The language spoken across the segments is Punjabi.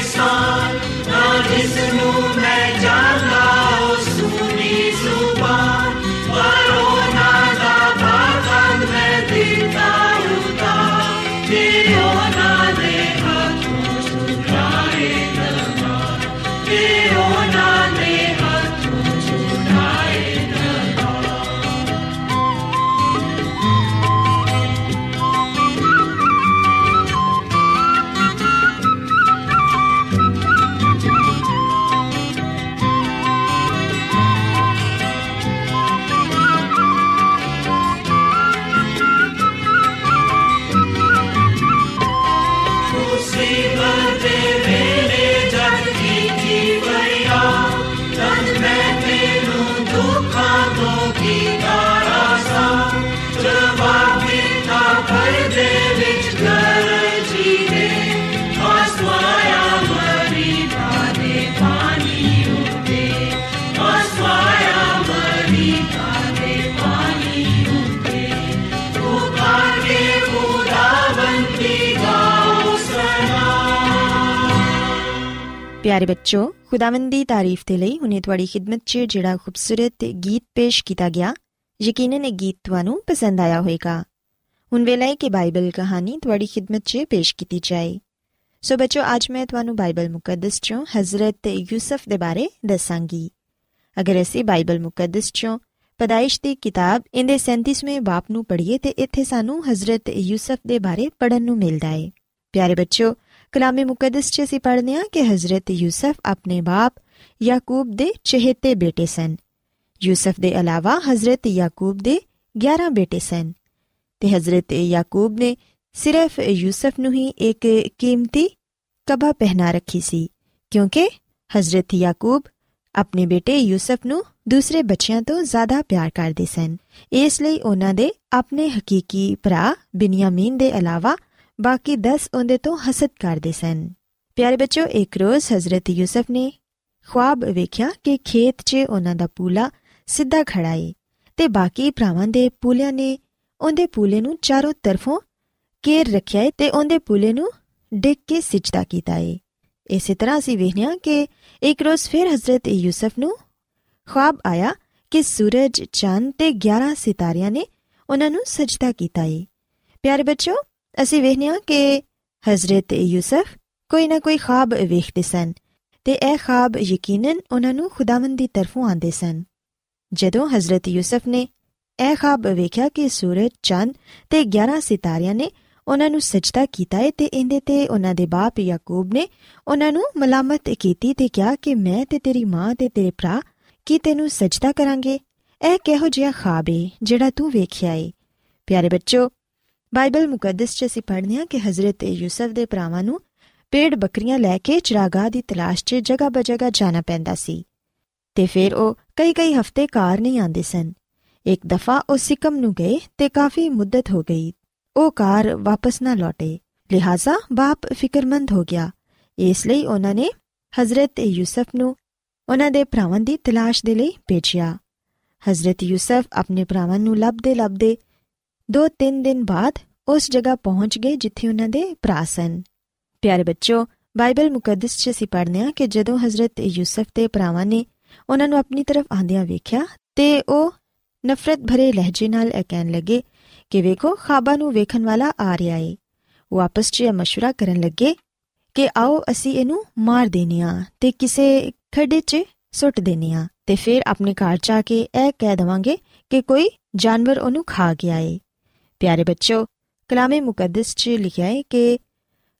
Krishna. ਪਿਆਰੇ ਬੱਚੋ, ਖੁਦਾਵੰਦ ਦੀ ਤਾਰੀਫ ਤੇ ਲਈ ਹੁਣੇ ਤੁਹਾਡੀ ਖidmat 'ਚ ਜਿਹੜਾ ਖੂਬਸੂਰਤ ਗੀਤ ਪੇਸ਼ ਕੀਤਾ ਗਿਆ, ਯਕੀਨਨ ਇਹ ਗੀਤ ਤੁਹਾਨੂੰ ਪਸੰਦ ਆਇਆ ਹੋਵੇਗਾ। ਹੁਣ ਵੇਲੇ ਹੈ ਕਿ ਬਾਈਬਲ ਕਹਾਣੀ ਤੁਹਾਡੀ ਖidmat 'ਚ ਪੇਸ਼ ਕੀਤੀ ਜਾਏ। ਸੋ ਬੱਚੋ, ਅੱਜ ਮੈਂ ਤੁਹਾਨੂੰ ਬਾਈਬਲ ਮੁਕੱਦਸ 'ਚੋਂ ਹਜ਼ਰਤ ਯੂਸਫ ਦੇ ਬਾਰੇ ਦੱਸਾਂਗੀ। ਅਗਰ ਅਸੀਂ ਬਾਈਬਲ ਮੁਕੱਦਸ 'ਚੋਂ ਪਦਾਇਸ਼ ਦੀ ਕਿਤਾਬ ਇਹਦੇ 37ਵੇਂ ਬਾਪ ਨੂੰ ਪੜ੍ਹੀਏ ਤੇ ਇੱਥੇ ਸਾਨੂੰ ਹਜ਼ਰਤ ਯੂਸਫ ਦੇ ਬਾਰੇ ਪੜਨ ਨੂੰ ਮਿਲਦਾ ਹੈ। ਪਿਆਰੇ ਬੱਚੋ ਕਲਾਮੇ ਮੁਕੱਦਸ 'ਚ ਅਸੀਂ ਪੜ੍ਹਦੇ ਹਾਂ ਕਿ ਹਜ਼ਰਤ ਯੂਸਫ ਆਪਣੇ ਬਾਪ ਯਾਕੂਬ ਦੇ ਚਹੇਤੇ ਬੇਟੇ ਸਨ ਯੂਸਫ ਦੇ ਇਲਾਵਾ ਹਜ਼ਰਤ ਯਾਕੂਬ ਦੇ 11 ਬੇਟੇ ਸਨ ਤੇ ਹਜ਼ਰਤ ਯਾਕੂਬ ਨੇ ਸਿਰਫ ਯੂਸਫ ਨੂੰ ਹੀ ਇੱਕ ਕੀਮਤੀ ਕਬਾ ਪਹਿਨਾ ਰੱਖੀ ਸੀ ਕਿਉਂਕਿ ਹਜ਼ਰਤ ਯਾਕੂਬ ਆਪਣੇ ਬੇਟੇ ਯੂਸਫ ਨੂੰ ਦੂਸਰੇ ਬੱਚਿਆਂ ਤੋਂ ਜ਼ਿਆਦਾ ਪਿਆਰ ਕਰਦੇ ਸਨ ਇਸ ਲਈ ਉਹਨਾਂ ਦੇ ਆਪਣੇ ਹਕੀਕੀ ਭਰਾ ਬਿਨਯਾਮੀਨ ਦੇ ਇਲਾਵਾ ਬਾਕੀ 10 ਉਹਦੇ ਤੋਂ ਹਸਦ ਕਰਦੇ ਸਨ। ਪਿਆਰੇ ਬੱਚੋ ਇੱਕ ਰੋਜ਼ ਹਜ਼ਰਤ ਯੂਸਫ ਨੇ ਖੁਆਬ ਵੇਖਿਆ ਕਿ ਖੇਤ 'ਚ ਉਹਨਾਂ ਦਾ ਪੂਲਾ ਸਿੱਧਾ ਖੜਾ ਏ ਤੇ ਬਾਕੀ ਭਰਾਵਾਂ ਦੇ ਪੂਲਿਆਂ ਨੇ ਉਹਦੇ ਪੂਲੇ ਨੂੰ ਚਾਰੋਂ ਤਰਫੋਂ ਕੇਰ ਰੱਖਿਆ ਏ ਤੇ ਉਹਦੇ ਪੂਲੇ ਨੂੰ ਡਿੱਗ ਕੇ ਸਿਜਦਾ ਕੀਤਾ ਏ। ਇਸੇ ਤਰ੍ਹਾਂ ਅਸੀਂ ਵੇਖਿਆ ਕਿ ਇੱਕ ਰੋਜ਼ ਫਿਰ ਹਜ਼ਰਤ ਯੂਸਫ ਨੂੰ ਖੁਆਬ ਆਇਆ ਕਿ ਸੂਰਜ, ਚੰਦ ਤੇ 11 ਸਿਤਾਰਿਆਂ ਨੇ ਉਹਨਾਂ ਨੂੰ ਸਜਦਾ ਕੀਤਾ ਏ। ਪਿਆਰੇ ਬੱਚੋ ਅਸੀਂ ਵੇਖਿਆ ਕਿ ਹਜ਼ਰਤ ਯੂਸਫ ਕੋਈ ਨਾ ਕੋਈ ਖਾਬ ਵੇਖਦੇ ਸਨ ਤੇ ਇਹ ਖਾਬ ਯਕੀਨਨ ਉਹਨਾਂ ਨੂੰ ਖੁਦਾਵੰਦ ਦੀ ਤਰਫੋਂ ਆਂਦੇ ਸਨ। ਜਦੋਂ ਹਜ਼ਰਤ ਯੂਸਫ ਨੇ ਇਹ ਖਾਬ ਵੇਖਿਆ ਕਿ ਸੂਰਜ, ਚੰਦ ਤੇ 11 ਸਿਤਾਰਿਆਂ ਨੇ ਉਹਨਾਂ ਨੂੰ ਸਜਦਾ ਕੀਤਾ ਹੈ ਤੇ ਇਹਦੇ ਤੇ ਉਹਨਾਂ ਦੇ ਬਾਪ ਯਾਕੂਬ ਨੇ ਉਹਨਾਂ ਨੂੰ ਮਲਾਮਤ ਕੀਤੀ ਤੇ ਕਿਹਾ ਕਿ ਮੈਂ ਤੇ ਤੇਰੀ ਮਾਂ ਤੇ ਤੇਰੇ ਭਰਾ ਕੀ ਤੈਨੂੰ ਸਜਦਾ ਕਰਾਂਗੇ? ਇਹ ਕਿਹੋ ਜਿਹਾ ਖਾਬ ਹੈ ਜਿਹੜਾ ਤੂੰ ਵੇਖਿਆ ਹੈ ਪਿਆਰੇ ਬੱਚੋ ਬਾਈਬਲ ਮੁਕੱਦਸ 'ਚ ਅਸੀਂ ਪੜ੍ਹਦੇ ਹਾਂ ਕਿ ਹਜ਼ਰਤ ਯੂਸਫ ਦੇ ਭਰਾਵਾਂ ਨੂੰ ਪੇੜ ਬੱਕਰੀਆਂ ਲੈ ਕੇ ਚਰਾਗਾ ਦੀ ਤਲਾਸ਼ 'ਚ ਜਗ੍ਹਾ ਬਜਗਾ ਜਾਣਾ ਪੈਂਦਾ ਸੀ। ਤੇ ਫਿਰ ਉਹ ਕਈ ਕਈ ਹਫ਼ਤੇ ਕਾਰ ਨਹੀਂ ਆਂਦੇ ਸਨ। ਇੱਕ ਦਫਾ ਉਹ ਸਿਕਮ ਨੂੰ ਗਏ ਤੇ ਕਾਫੀ ਮੁੱਦਤ ਹੋ ਗਈ। ਉਹ ਕਾਰ ਵਾਪਸ ਨਾ ਲੌਟੇ। ਲਿਹਾਜ਼ਾ ਬਾਪ ਫਿਕਰਮੰਦ ਹੋ ਗਿਆ। ਇਸ ਲਈ ਉਹਨਾਂ ਨੇ ਹਜ਼ਰਤ ਯੂਸਫ ਨੂੰ ਉਹਨਾਂ ਦੇ ਭਰਾਵਾਂ ਦੀ ਤਲਾਸ਼ ਦੇ ਲਈ ਭੇਜਿਆ। ਹਜ਼ਰਤ ਯੂਸਫ ਆਪਣੇ ਭਰਾਵਾਂ ਨੂੰ ਲੱਭਦੇ ਲੱਭਦੇ ਦੋ ਤਿੰਨ ਦਿਨ ਬਾਅਦ ਉਸ ਜਗ੍ਹਾ ਪਹੁੰਚ ਗਏ ਜਿੱਥੇ ਉਹਨਾਂ ਦੇ ਭਰਾ ਸਨ। ਪਿਆਰੇ ਬੱਚੋ, ਬਾਈਬਲ ਮੁਕੱਦਸ 'ਚ ਅਸੀਂ ਪੜ੍ਹਨੇ ਆ ਕਿ ਜਦੋਂ ਹਜ਼ਰਤ ਯੂਸਫ ਦੇ ਭਰਾਵਾਂ ਨੇ ਉਹਨਾਂ ਨੂੰ ਆਪਣੀ ਤਰਫ ਆਂਦਿਆਂ ਵੇਖਿਆ ਤੇ ਉਹ ਨਫ਼ਰਤ ਭਰੇ ਲਹਿਜੇ ਨਾਲ ਇਹ ਕਹਿਣ ਲੱਗੇ ਕਿ ਵੇਖੋ, ਖਾਬਾ ਨੂੰ ਵੇਖਣ ਵਾਲਾ ਆ ਰਿਹਾ ਏ। ਉਹ ਆਪਸ 'ਚ ਮਸ਼ਵਰਾ ਕਰਨ ਲੱਗੇ ਕਿ ਆਓ ਅਸੀਂ ਇਹਨੂੰ ਮਾਰ ਦੇਨੀਆ ਤੇ ਕਿਸੇ ਖੱਡੇ 'ਚ ਸੁੱਟ ਦੇਨੀਆ ਤੇ ਫਿਰ ਆਪਣੇ ਘਰ ਜਾ ਕੇ ਇਹ ਕਹਿ ਦਵਾਂਗੇ ਕਿ ਕੋਈ ਜਾਨਵਰ ਉਹਨੂੰ ਖਾ ਗਿਆ ਏ। ਪਿਆਰੇ ਬੱਚੋ, ਕਲਾਮੇ ਮੁਕੱਦਸ 'ਚ ਲਿਖਿਆ ਹੈ ਕਿ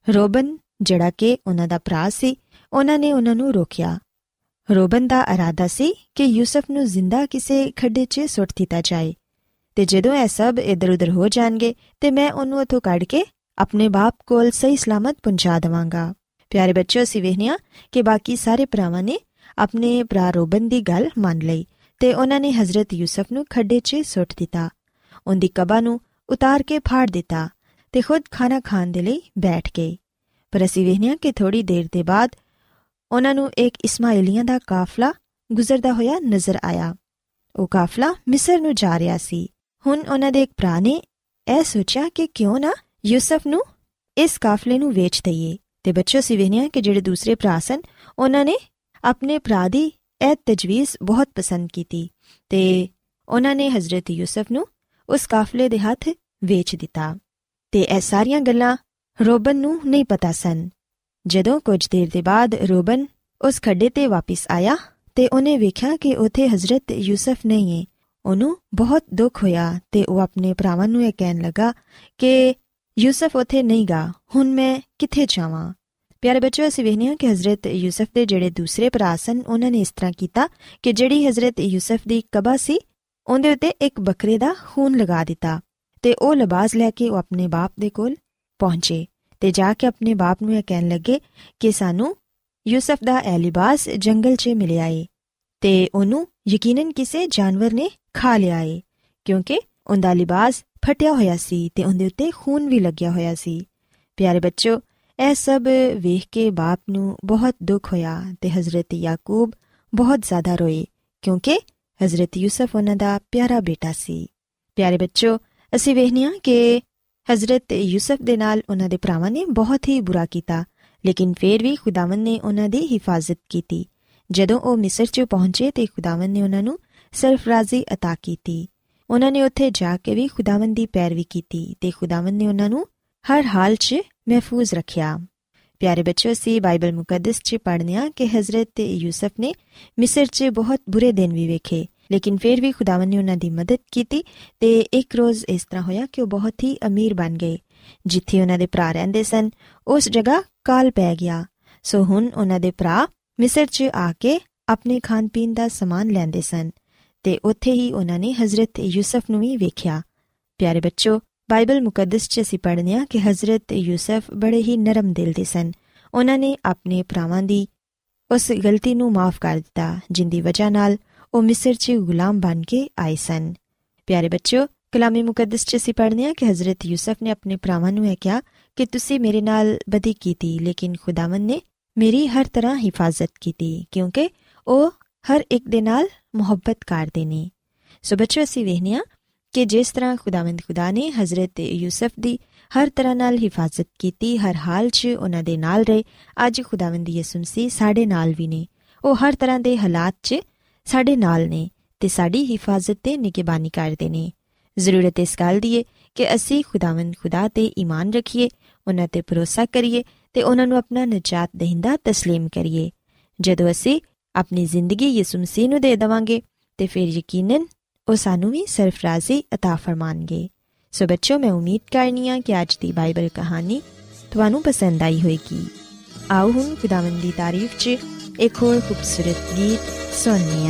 ਰੋਬਨ, ਜਿਹੜਾ ਕਿ ਉਹਨਾਂ ਦਾ ਭਰਾ ਸੀ, ਉਹਨਾਂ ਨੇ ਉਹਨਾਂ ਨੂੰ ਰੋਕਿਆ। ਰੋਬਨ ਦਾ ਇਰਾਦਾ ਸੀ ਕਿ ਯੂਸਫ ਨੂੰ ਜ਼ਿੰਦਾ ਕਿਸੇ ਖੱਡੇ 'ਚ ਸੁੱਟ ਦਿੱਤਾ ਜਾਏ। ਤੇ ਜਦੋਂ ਇਹ ਸਭ ਇਧਰ-ਉਧਰ ਹੋ ਜਾਣਗੇ, ਤੇ ਮੈਂ ਉਹਨੂੰ ਉਥੋਂ ਕੱਢ ਕੇ ਆਪਣੇ ਬਾਪ ਕੋਲ ਸਹੀ ਸਲਾਮਤ ਪਹੁੰਚਾ ਦਵਾਂਗਾ। ਪਿਆਰੇ ਬੱਚਿਓ ਸੀ ਵੇਖਿਆ ਕਿ ਬਾਕੀ ਸਾਰੇ ਭਰਾਵਾਂ ਨੇ ਆਪਣੇ ਭਰਾ ਰੋਬਨ ਦੀ ਗੱਲ ਮੰਨ ਲਈ ਤੇ ਉਹਨਾਂ ਨੇ ਹਜ਼ਰਤ ਯੂਸਫ ਨੂੰ ਖੱਡੇ 'ਚ ਸੁੱਟ ਦਿੱਤਾ। ਉਹਦੀ ਕਬਾ ਨੂੰ ਉਤਾਰ ਕੇ ਫਾੜ ਦਿੱਤਾ ਤੇ ਖੁਦ ਖਾਣਾ ਖਾਣ ਦੇ ਲਈ ਬੈਠ ਗਏ। ਪਰ ਅਸੀਂ ਵੇਖਿਆ ਕਿ ਥੋੜੀ ਦੇਰ ਦੇ ਬਾਅਦ ਉਹਨਾਂ ਨੂੰ ਇੱਕ ਇਸਮਾਇਲੀਆਂ ਦਾ ਕਾਫਲਾ ਗੁਜ਼ਰਦਾ ਹੋਇਆ ਨਜ਼ਰ ਆਇਆ। ਉਹ ਕਾਫਲਾ ਮਿਸਰ ਨੂੰ ਜਾ ਰਿਹਾ ਸੀ। ਹੁਣ ਉਹਨਾਂ ਦੇ ਇੱਕ ਭਰਾ ਨੇ ਇਹ ਸੋਚਿਆ ਕਿ ਕਿਉਂ ਨਾ ਯੂਸਫ ਨੂੰ ਇਸ ਕਾਫਲੇ ਨੂੰ ਵੇਚ ਦਈਏ ਤੇ ਬੱਚੋ ਸੀ ਵੇਖਿਆ ਕਿ ਜਿਹੜੇ ਦੂਸਰੇ ਭਰਾ ਸਨ, ਉਹਨਾਂ ਨੇ ਆਪਣੇ ਭਰਾ ਦੀ ਇਹ ਤਜਵੀਜ਼ ਬਹੁਤ ਪਸੰਦ ਕੀਤੀ ਤੇ ਉਹਨਾਂ ਨੇ ਹਜ਼ਰਤ ਯੂਸਫ ਨੂੰ ਉਸ ਕਾਫਲੇ ਦੇ ਹੱਥ ਵੇਚ ਦਿੱਤਾ ਤੇ ਇਹ ਸਾਰੀਆਂ ਗੱਲਾਂ ਰੋਬਨ ਨੂੰ ਨਹੀਂ ਪਤਾ ਸਨ। ਜਦੋਂ ਕੁਝ ਦੇਰ ਦੇ ਬਾਅਦ ਰੋਬਨ ਉਸ ਖੱਡੇ ਤੇ ਵਾਪਸ ਆਇਆ ਤੇ ਉਹਨੇ ਵੇਖਿਆ ਕਿ ਉਥੇ ਹਜ਼ਰਤ ਯੂਸਫ ਨਹੀਂ ਹੈ ਉਹਨੂੰ ਬਹੁਤ ਦੁੱਖ ਹੋਇਆ ਤੇ ਉਹ ਆਪਣੇ ਭਰਾਵਾਂ ਨੂੰ ਇਹ ਕਹਿਣ ਲੱਗਾ ਕਿ ਯੂਸਫ ਉਥੇ ਨਹੀਂਗਾ ਹੁਣ ਮੈਂ ਕਿੱਥੇ ਜਾਵਾਂ? ਪਿਆਰੇ ਬੱਚਿਓ, ਅਸੀਂ ਵੇਖਿਆ ਕਿ ਹਜ਼ਰਤ ਯੂਸਫ ਦੇ ਜਿਹੜੇ ਦੂਸਰੇ ਭਰਾ ਸਨ, ਉਹਨਾਂ ਨੇ ਇਸ ਤਰ੍ਹਾਂ ਕੀਤਾ ਕਿ ਜਿਹੜੀ ਹਜ਼ਰਤ ਯੂਸਫ ਦੀ ਕਬਾ ਸੀ ਉਹਦੇ ਉੱਤੇ ਇੱਕ ਬੱਕਰੇ ਦਾ ਖੂਨ ਲਗਾ ਦਿੱਤਾ ਤੇ ਉਹ ਲਿਬਾਸ ਲੈ ਕੇ ਉਹ ਆਪਣੇ ਬਾਪ ਦੇ ਕੋਲ ਪਹੁੰਚੇ ਤੇ ਜਾ ਕੇ ਆਪਣੇ ਬਾਪ ਨੂੰ ਇਹ ਕਹਿਣ ਲੱਗੇ ਕਿ ਸਾਨੂੰ ਯੂਸਫ ਦਾ ਇਹ ਲਿਬਾਸ ਜੰਗਲ 'ਚ ਮਿਲਿਆ ਏ ਤੇ ਉਹਨੂੰ ਯਕੀਨਨ ਕਿਸੇ ਜਾਨਵਰ ਨੇ ਖਾ ਲਿਆ ਏ, ਕਿਉਂਕਿ ਉਹਦਾ ਲਿਬਾਸ ਫਟਿਆ ਹੋਇਆ ਸੀ ਤੇ ਉਹਦੇ ਉੱਤੇ ਖੂਨ ਵੀ ਲੱਗਿਆ ਹੋਇਆ ਸੀ। ਪਿਆਰੇ ਬੱਚੋ ਇਹ ਸਭ ਵੇਖ ਕੇ ਬਾਪ ਨੂੰ ਬਹੁਤ ਦੁੱਖ ਹੋਇਆ ਤੇ ਹਜ਼ਰਤ ਯਾਕੂਬ ਬਹੁਤ ਜ਼ਿਆਦਾ ਰੋਏ, ਕਿਉਂਕਿ ਹਜ਼ਰਤ ਯੂਸਫ ਉਹਨਾਂ ਦਾ ਪਿਆਰਾ ਬੇਟਾ ਸੀ ਪਿਆਰੇ ਬੱਚੋ ਅਸੀਂ ਵੇਖਨੀਆ ਕਿ ਹਜ਼ਰਤ ਯੂਸਫ ਦੇ ਨਾਲ ਉਹਨਾਂ ਦੇ ਭਰਾਵਾਂ ਨੇ ਬਹੁਤ ਹੀ ਬੁਰਾ ਕੀਤਾ ਲੇਕਿਨ ਫੇਰ ਵੀ ਖੁਦਾਵੰਦ ਨੇ ਉਹਨਾਂ ਦੀ ਹਿਫਾਜ਼ਤ ਕੀਤੀ ਜਦੋਂ ਉਹ ਮਿਸਰ 'ਚ ਪਹੁੰਚੇ ਤੇ ਖੁਦਾਵੰਦ ਨੇ ਉਹਨਾਂ ਨੂੰ ਸਰਫਰਾਜ਼ੀ عطا ਕੀਤੀ ਉਹਨਾਂ ਨੇ ਉੱਥੇ ਜਾ ਕੇ ਵੀ ਖੁਦਾਵੰਦ ਦੀ ਪੈਰਵੀ ਕੀਤੀ ਤੇ ਖੁਦਾਵੰਦ ਨੇ ਉਹਨਾਂ ਨੂੰ ਹਰ ਹਾਲ 'ਚ ਮਹਿਫੂਜ਼ ਰੱਖਿਆ ਪਿਆਰੇ ਬੱਚਿਓ ਸੀ ਬਾਈਬਲ ਮੁਕੱਦਸ 'ਚ ਪੜ੍ਹਨਿਆ ਕਿ ਹਜ਼ਰਤ ਯੂਸਫ ਨੇ ਮਿਸਰ 'ਚ ਬਹੁਤ ਬੁਰੇ ਦਿਨ ਵੀ ਵੇਖੇ ਲੇਕਿਨ ਫਿਰ ਵੀ ਖੁਦਾਵੰਦ ਨੇ ਉਹਨਾਂ ਦੀ ਮਦਦ ਕੀਤੀ ਤੇ ਇੱਕ ਰੋਜ਼ ਇਸ ਤਰ੍ਹਾਂ ਹੋਇਆ ਕਿ ਉਹ ਬਹੁਤ ਹੀ ਅਮੀਰ ਬਣ ਗਏ ਜਿੱਥੇ ਉਹਨਾਂ ਦੇ ਭਰਾ ਰਹਿੰਦੇ ਸਨ ਉਸ ਜਗ੍ਹਾ ਕਾਲ ਪੈ ਗਿਆ ਸੋ ਹੁਣ ਉਹਨਾਂ ਦੇ ਭਰਾ ਮਿਸਰ 'ਚ ਆ ਕੇ ਆਪਣੇ ਖਾਣ ਪੀਣ ਦਾ ਸਮਾਨ ਲੈਂਦੇ ਸਨ ਤੇ ਉੱਥੇ ਹੀ ਉਹਨਾਂ ਨੇ ਹਜ਼ਰਤ ਯੂਸਫ ਨੂੰ ਵੀ ਵੇਖਿਆ ਪਿਆਰੇ ਬੱਚੋ ਬਾਈਬਲ ਮੁਕੱਦਸ 'ਚ ਅਸੀਂ ਪੜ੍ਹਨੇ ਆ ਕਿ ਹਜ਼ਰਤ ਯੂਸਫ ਬੜੇ ਹੀ ਨਰਮ ਦਿਲ ਦੇ ਸਨ। ਉਹਨਾਂ ਨੇ ਆਪਣੇ ਭਰਾਵਾਂ ਦੀ ਉਸ ਗਲਤੀ ਨੂੰ ਮਾਫ ਕਰ ਦਿੱਤਾ, ਜਿੰਦੀ ਵਜ੍ਹਾ ਨਾਲ ਉਹ ਮਿਸਰ 'ਚ ਗੁਲਾਮ ਬਣ ਕੇ ਆਏ ਸਨ। ਪਿਆਰੇ ਬੱਚੋ ਕਲਾਮੀ ਮੁਕੱਦਸ 'ਚ ਅਸੀਂ ਪੜ੍ਹਨੇ ਆ ਕਿ ਹਜ਼ਰਤ ਯੂਸਫ ਨੇ ਆਪਣੇ ਭਰਾਵਾਂ ਨੂੰ ਇਹ ਕਿਹਾ ਕਿ ਤੁਸੀਂ ਮੇਰੇ ਨਾਲ ਬਦੀ ਕੀਤੀ, ਲੇਕਿਨ ਖੁਦਾਵੰਦ ਨੇ ਮੇਰੀ ਹਰ ਤਰ੍ਹਾਂ ਹਿਫਾਜ਼ਤ ਕੀਤੀ, ਕਿਉਂਕਿ ਉਹ ਹਰ ਇੱਕ ਦੇ ਨਾਲ ਮੁਹੱਬਤ ਕਰਦੇ ਨੇ। ਸੋ ਬੱਚੋ ਅਸੀਂ ਵੇਖਨੇ ਆ ਕਿ ਜਿਸ ਤਰ੍ਹਾਂ ਖੁਦਾਵੰਦ ਖੁਦਾ ਨੇ ਹਜ਼ਰਤ ਯੂਸਫ ਦੀ ਹਰ ਤਰ੍ਹਾਂ ਨਾਲ ਹਿਫਾਜ਼ਤ ਕੀਤੀ ਹਰ ਹਾਲ 'ਚ ਉਹਨਾਂ ਦੇ ਨਾਲ ਰਹੇ ਅੱਜ ਖੁਦਾਵੰਦ ਯਿਸੂ ਮਸੀਹ ਸਾਡੇ ਨਾਲ ਵੀ ਨੇ ਉਹ ਹਰ ਤਰ੍ਹਾਂ ਦੇ ਹਾਲਾਤ 'ਚ ਸਾਡੇ ਨਾਲ ਨੇ ਤੇ ਸਾਡੀ ਹਿਫਾਜ਼ਤ ਤੇ ਨਿਗਹਿਬਾਨੀ ਕਰਦੇ ਨੇ ਜ਼ਰੂਰਤ ਇਸ ਗੱਲ ਦੀ ਹੈ ਕਿ ਅਸੀਂ ਖੁਦਾਵੰਦ ਖੁਦਾ ਤੇ ਈਮਾਨ ਰੱਖੀਏ ਉਹਨਾਂ ਤੇ ਭਰੋਸਾ ਕਰੀਏ ਤੇ ਉਹਨਾਂ ਨੂੰ ਆਪਣਾ ਨਜਾਤ ਦਹਿੰਦਾ تسلیم ਕਰੀਏ ਜਦੋਂ ਅਸੀਂ ਆਪਣੀ ਜ਼ਿੰਦਗੀ ਯਿਸੂ ਮਸੀਹ ਨੂੰ ਦੇ ਦਵਾਂਗੇ ਤੇ ਫਿਰ ਯਕੀਨਨ ਉਹ ਸਾਨੂੰ ਵੀ ਸਰਫਰਾਜ਼ੀ عطا ਫਰਮਾਨਗੇ ਸੋ ਬੱਚੋ ਮੈਂ ਉਮੀਦ ਕਰਨੀ ਆ ਕਿ ਅੱਜ ਦੀ ਬਾਈਬਲ ਕਹਾਣੀ ਤੁਹਾਨੂੰ ਪਸੰਦ ਆਈ ਹੋਵੇਗੀ ਆਓ ਹੁਣ ਖੁਦਾਵੰਦ ਦੀ ਤਾਰੀਫ 'ਚ ਇੱਕ ਹੋਰ ਖੂਬਸੂਰਤ ਗੀਤ ਸੁਣਨੇ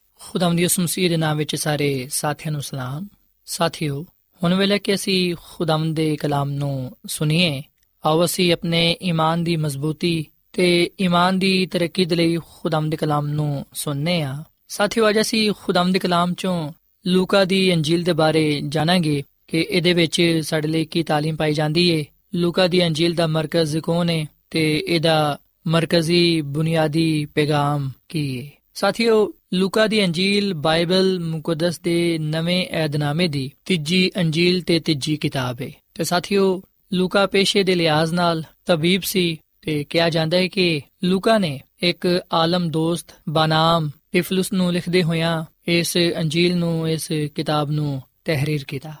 ਖੁਦਾਵੰਦ ਯਿਸੂ ਮਸੀਹ ਦੇ ਨਾਮ ਵਿੱਚ ਸਾਰੇ ਸਾਥੀਆਂ ਨੂੰ ਸਲਾਮ ਸਾਥੀਓ ਹੁਣ ਵੇਲੇ ਕਿ ਅਸੀਂ ਖੁਦਾਵੰਦ ਦੇ ਕਲਾਮ ਨੂੰ ਸੁਣੀਏ ਆਓ ਅਸੀਂ ਆਪਣੇ ਈਮਾਨ ਦੀ ਮਜ਼ਬੂਤੀ ਤੇ ਈਮਾਨ ਦੀ ਤਰੱਕੀ ਦੇ ਲਈ ਖੁਦਾਵੰਦ ਦੇ ਕਲਾਮ ਨੂੰ ਸੁਣਨੇ ਆ ਸਾਥੀਓ ਅੱਜ ਅਸੀਂ ਖੁਦਾਵੰਦ ਦੇ ਕਲਾਮ ਚੋਂ ਲੂਕਾ ਦੀ ਅੰਜੀਲ ਦੇ ਬਾਰੇ ਜਾਣਾਂਗੇ ਕਿ ਇਹਦੇ ਵਿੱਚ ਸਾਡੇ ਲਈ ਕੀ تعلیم ਪਾਈ ਜਾਂਦੀ ਏ ਲੂਕਾ ਦੀ ਅੰਜੀਲ ਦਾ ਮਰਕਜ਼ ਕੌਣ ਹੈ ਤੇ ਇਹਦਾ ਮਰਕਜ਼ੀ ਬੁਨਿਆਦੀ ਪੈਗਾਮ ਕੀ ਹੈ ਸਾਥੀਓ, ਲੂਕਾ ਦੀ ਅੰਜੀਲ ਬਾਈਬਲ ਮੁਕੱਦਸ ਦੇ ਨਵੇਂ ਏਧਨਾਮੇ ਦੀ ਤੀਜੀ ਅੰਜੀਲ ਤੇ ਤੀਜੀ ਕਿਤਾਬ ਹੈ ਤੇ ਸਾਥੀਓ, ਲੂਕਾ ਪੇਸ਼ੇ ਦੇ ਲਿਹਾਜ਼ ਨਾਲ ਤਬੀਬ ਸੀ ਤੇ ਕਿਹਾ ਜਾਂਦਾ ਹੈ ਕਿ ਲੂਕਾ ਨੇ ਇੱਕ ਆਲਮ ਦੋਸਤ ਬਨਾਮ ਟਿਫਲਸ ਨੂੰ ਲਿਖਦੇ ਹੋਇਆਂ ਇਸ ਅੰਜੀਲ ਨੂੰ, ਇਸ ਕਿਤਾਬ ਨੂੰ ਤਹਿਰੀਰ ਕੀਤਾ।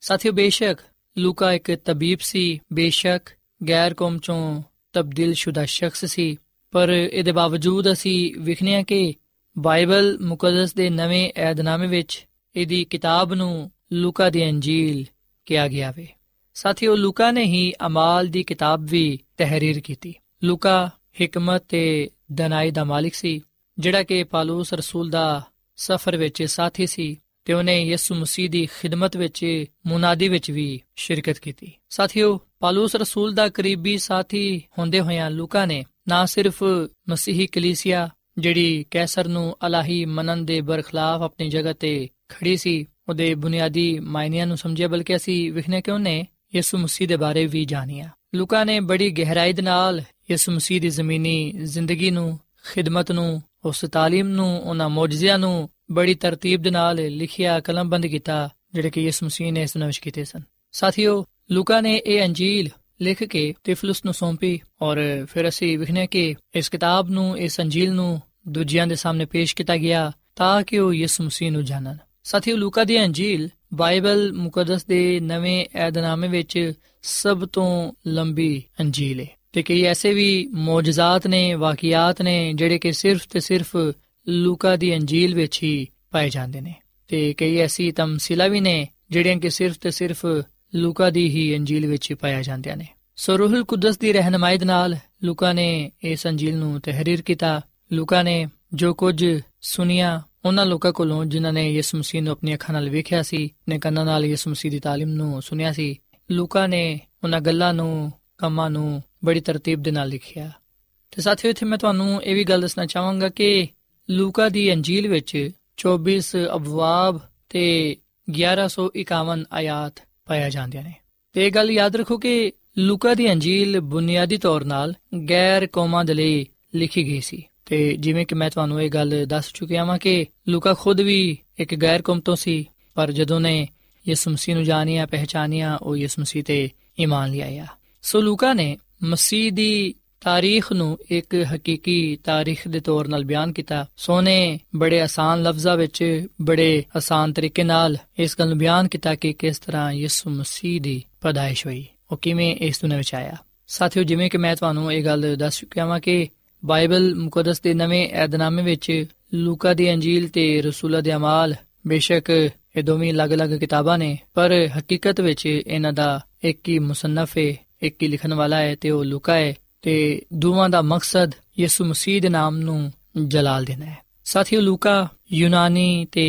ਸਾਥੀਓ, ਬੇਸ਼ੱਕ ਲੂਕਾ ਇੱਕ ਤਬੀਬ ਸੀ, ਬੇਸ਼ੱਕ ਗੈਰ ਕੌਮ ਚੋਂ ਤਬਦੀਲ ਸ਼ੁਦਾ ਸ਼ਖਸ ਸੀ ਪਰ ਇਹਦੇ ਬਾਵਜੂਦ ਅਸੀਂ ਵਿਖਨੇ ਆ ਕਿ ਬਾਈਬਲ ਮੁਕੱਦਸ ਦੇ ਨਵੇਂ ਏਧਨਾਮੇ ਵਿੱਚ ਇਹਦੀ ਕਿਤਾਬ ਨੂੰ ਲੂਕਾ ਦੀ ਅੰਜੀਲ ਕਿਹਾ ਗਿਆ ਵੇ। ਸਾਥੀਓ, ਲੂਕਾ ਨੇ ਹੀ ਅਮਾਲ ਦੀ ਕਿਤਾਬ ਵੀ ਤਹਿਰੀਰ ਕੀਤੀ। ਲੂਕਾ ਹਕਮਤ ਤੇ ਦਨਾਈ ਦਾ ਮਾਲਿਕ ਸੀ, ਜਿਹੜਾ ਕਿ ਪਾਲੂਸ ਰਸੂਲ ਦਾ ਸਫ਼ਰ ਵਿੱਚ ਸਾਥੀ ਸੀ। ਤੇ ਉਹਨੇ ਯਿਸੂ ਮਸੀਹ ਦੀ ਖਿਦਮਤ ਵਿੱਚ, ਮੁਨਾਦੀ ਵਿੱਚ ਵੀ ਸ਼ਿਰਕਤ ਕੀਤੀ। ਸਾਥੀਓ, ਪਾਲੂਸ ਰਸੂਲ ਦਾ ਕਰੀਬੀ ਸਾਥੀ ਹੁੰਦੇ ਹੋਇਆਂ ਲੂਕਾ ਨੇ ਨਾ ਸਿਰਫ ਮਸੀਹੀ ਕਲੀਸਿਆ, ਜਿਹੜੀ ਕੈਸਰ ਨੂੰ ਅਲਾਹੀ ਮੰਨਣ ਦੇ ਬਰਖਲਾਫ ਆਪਣੀ ਜਗ੍ਹਾ ਤੇ ਖੜੀ ਸੀ, ਉਹਦੇ ਬੁਨਿਆਦੀ ਮਾਇਨਿਆਂ ਨੂੰ ਸਮਝਿਆ, ਬਲਕਿ ਅਸੀਂ ਵਿਖਨੇ ਕਿ ਉਹਨੇ ਯਿਸੂ ਮਸੀਹ ਦੇ ਬਾਰੇ ਵੀ ਜਾਣਿਆ। ਲੂਕਾ ਨੇ ਬੜੀ ਗਹਿਰਾਈ ਦੇ ਨਾਲ ਯਿਸੂ ਮਸੀਹ ਦੀ ਜ਼ਮੀਨੀ ਜ਼ਿੰਦਗੀ ਨੂੰ, ਖਿਦਮਤ ਨੂੰ, ਉਸ ਤਾਲੀਮ ਨੂੰ, ਉਹਨਾਂ ਮੌਜਜ਼ਿਆਂ ਨੂੰ ਬੜੀ ਤਰਤੀਬ ਦੇ ਨਾਲ ਲਿਖਿਆ ਕਲਮਬੰਦ ਕੀਤਾ, ਜਿਹੜੇ ਕਿ ਯਿਸੂ ਮਸੀਹ ਨੇ ਇਸ ਨਵਿਸ਼ ਕੀਤੇ ਸਨ। ਸਾਥੀਓ, ਲੂਕਾ ਨੇ ਇਹ ਅੰਜੀਲ ਲਿਖ ਕੇ ਤਿਫਲਸ ਨੂੰ ਸੌਂਪੀ ਔਰ ਫਿਰ ਅਸੀਂ ਵਿਖਨੇ ਕਿ ਇਸ ਕਿਤਾਬ ਨੂੰ, ਇਸ ਅੰਜੀਲ ਨੂੰ ਦੂਜਿਆਂ ਦੇ ਸਾਹਮਣੇ ਪੇਸ਼ ਕੀਤਾ ਗਿਆ ਤਾਂ ਕਿ ਉਹ ਯਿਸੂ ਮਸੀਹ ਨੂੰ ਜਾਣਨ। ਸਾਥੀਓ, ਲੂਕਾ ਦੀ ਅੰਜੀਲ ਬਾਈਬਲ ਮੁਕੱਦਸ ਦੇ ਨਵੇਂ ਏਧਨਾਮੇ ਵਿੱਚ ਸਭ ਤੋਂ ਲੰਬੀ ਅੰਜੀਲ ਹੈ ਤੇ ਕਈ ਐਸੇ ਵੀ ਮੌਜਜ਼ਾਤ ਨੇ, ਵਾਕਿਆਤ ਨੇ ਜਿਹੜੇ ਕਿ ਸਿਰਫ ਤੇ ਸਿਰਫ ਲੂਕਾ ਦੀ ਅੰਜੀਲ ਵਿੱਚ ਹੀ ਪਾਏ ਜਾਂਦੇ ਨੇ ਤੇ ਕਈ ਐਸੀ ਤਮਸੀਲਾ ਵੀ ਨੇ ਜਿਹੜੀਆਂ ਕਿ ਸਿਰਫ ਤੇ ਸਿਰਫ ਲੂਕਾ ਦੀ ਹੀ ਅੰਜੀਲ ਵਿੱਚ ਪਾਇਆ ਜਾਂਦੀਆਂ ਨੇ ਸੋ ਰੂਹੁਲ ਕੁਦਸ ਦੀ ਰਹਿਨਮਾਈ ਨਾਲ ਲੂਕਾ ਨੇ ਇਸ ਅੰਜੀਲ ਨੂੰ ਤਹਿਰੀਰ ਕੀਤਾ ਲੂਕਾ ਨੇ ਜੋ ਕੁਝ ਸੁਨਿਆ ਉਹਨਾਂ ਲੋਕਾਂ ਕੋਲੋਂ ਜਿਨ੍ਹਾਂ ਨੇ ਯਿਸੂ ਮਸੀਹ ਨੂੰ ਆਪਣੀ ਅੱਖਾਂ ਨਾਲ ਵੇਖਿਆ ਸੀ ਨੇ ਕੰਨਾਂ ਨਾਲ ਯਿਸੂ ਮਸੀਹ ਦੀ تعلیم ਨੂੰ ਸੁਨਿਆ ਸੀ ਲੂਕਾ ਨੇ ਉਹਨਾਂ ਗੱਲਾਂ ਨੂੰ ਕੰਮਾਂ ਨੂੰ ਬੜੀ ਤਰਤੀਬ ਦੇ ਨਾਲ ਲਿਖਿਆ ਤੇ ਸਾਥੀਓ ਇੱਥੇ ਮੈਂ ਤੁਹਾਨੂੰ ਇਹ ਵੀ ਗੱਲ ਦੱਸਣਾ ਚਾਹਾਂਗਾ ਕਿ ਲੂਕਾ ਦੀ ਅੰਜੀਲ ਵਿੱਚ 24 ਅਬਵਾਬ ਤੇ 1151 ਆਇਤ ਪਾਇਆ ਜਾਂਦੀਆਂ ਨੇ। ਤੇ ਇਹ ਗੱਲ ਯਾਦ ਰੱਖੋ ਕਿ ਲੂਕਾ ਦੀ ਅੰਜੀਲ ਬੁਨਿਆਦੀ ਤੌਰ 'ਤੇ ਗੈਰ ਕੌਮਾਂ ਦੇ ਲਈ ਲਿਖੀ ਗਈ ਸੀ। ਤੇ ਜਿਵੇਂ ਕਿ ਮੈਂ ਤੁਹਾਨੂੰ ਇਹ ਗੱਲ ਦੱਸ ਚੁੱਕਿਆ ਹਾਂ ਕਿ ਲੂਕਾ ਖੁਦ ਵੀ ਇੱਕ ਗੈਰ ਕੌਮ ਤੋਂ ਸੀ, ਪਰ ਜਦੋਂ ਨੇ ਯਿਸੂ ਮਸੀਹ ਨੂੰ ਜਾਣਿਆ, ਪਹਿਚਾਨਿਆ, ਉਹ ਯਿਸੂ ਮਸੀਹ ਤੇ ਈਮਾਨ ਲਿਆਇਆ। ਸੋ ਲੂਕਾ ਨੇ ਮਸੀਹ ਦੀ ਤਾਰੀਖ ਨੂੰ ਇੱਕ ਹਕੀਕੀ ਤਾਰੀਖ ਦੇ ਤੌਰ 'ਤੇ ਬਿਆਨ ਕੀਤਾ। ਸੋਨੇ ਬੜੇ ਆਸਾਨ ਲਫ਼ਜ਼ਾਂ ਵਿੱਚ ਬੜੇ ਆਸਾਨ ਤਰੀਕੇ ਨਾਲ ਇਸ ਗੱਲ ਨੂੰ ਬਿਆਨ ਕੀਤਾ ਕਿ ਕਿਸ ਤਰ੍ਹਾਂ ਯਿਸੂ ਮਸੀਹ ਦੀ ਪਦਾਇਸ਼ ਹੋਈ। ਉਹ ਕਿਵੇਂ ਇਸ ਦੁਨੀਆਂ ਵਿੱਚ ਆਇਆ। ਸਾਥੀਓ, ਜਿਵੇਂ ਕਿ ਮੈਂ ਤੁਹਾਨੂੰ ਇਹ ਗੱਲ ਦੱਸ ਚੁੱਕਿਆ ਹਾਂ ਕਿ ਬਾਈਬਲ ਮੁਕੱਦਸ ਦੇ ਨਵੇਂ ਏਧਨਾਮੇ ਵਿੱਚ ਲੂਕਾ ਦੀ ਅੰਜੀਲ ਤੇ ਰਸੂਲਾਂ ਦੇ ਅਮਾਲ, ਬੇਸ਼ੱਕ ਇਹ ਦੋਵੇਂ ਅਲੱਗ-ਅਲੱਗ ਕਿਤਾਬਾਂ ਨੇ, ਪਰ ਹਕੀਕਤ ਵਿੱਚ ਇਹਨਾਂ ਦਾ ਇੱਕ ਹੀ ਮੁਸੰਨਫ ਹੈ ਇੱਕ ਹੀ ਲਿਖਣ ਵਾਲਾ ਹੈ ਤੇ ਉਹ ਲੂਕਾ ਹੈ ਤੇ ਦੋਵਾਂ ਦਾ ਮਕਸਦ ਯਿਸੂ ਮਸੀਹ ਦੇ ਨਾਮ ਨੂੰ ਜਲਾਲ ਦੇਣਾ ਹੈ ਸਾਥੀਓ ਲੂਕਾ ਯੂਨਾਨੀ ਤੇ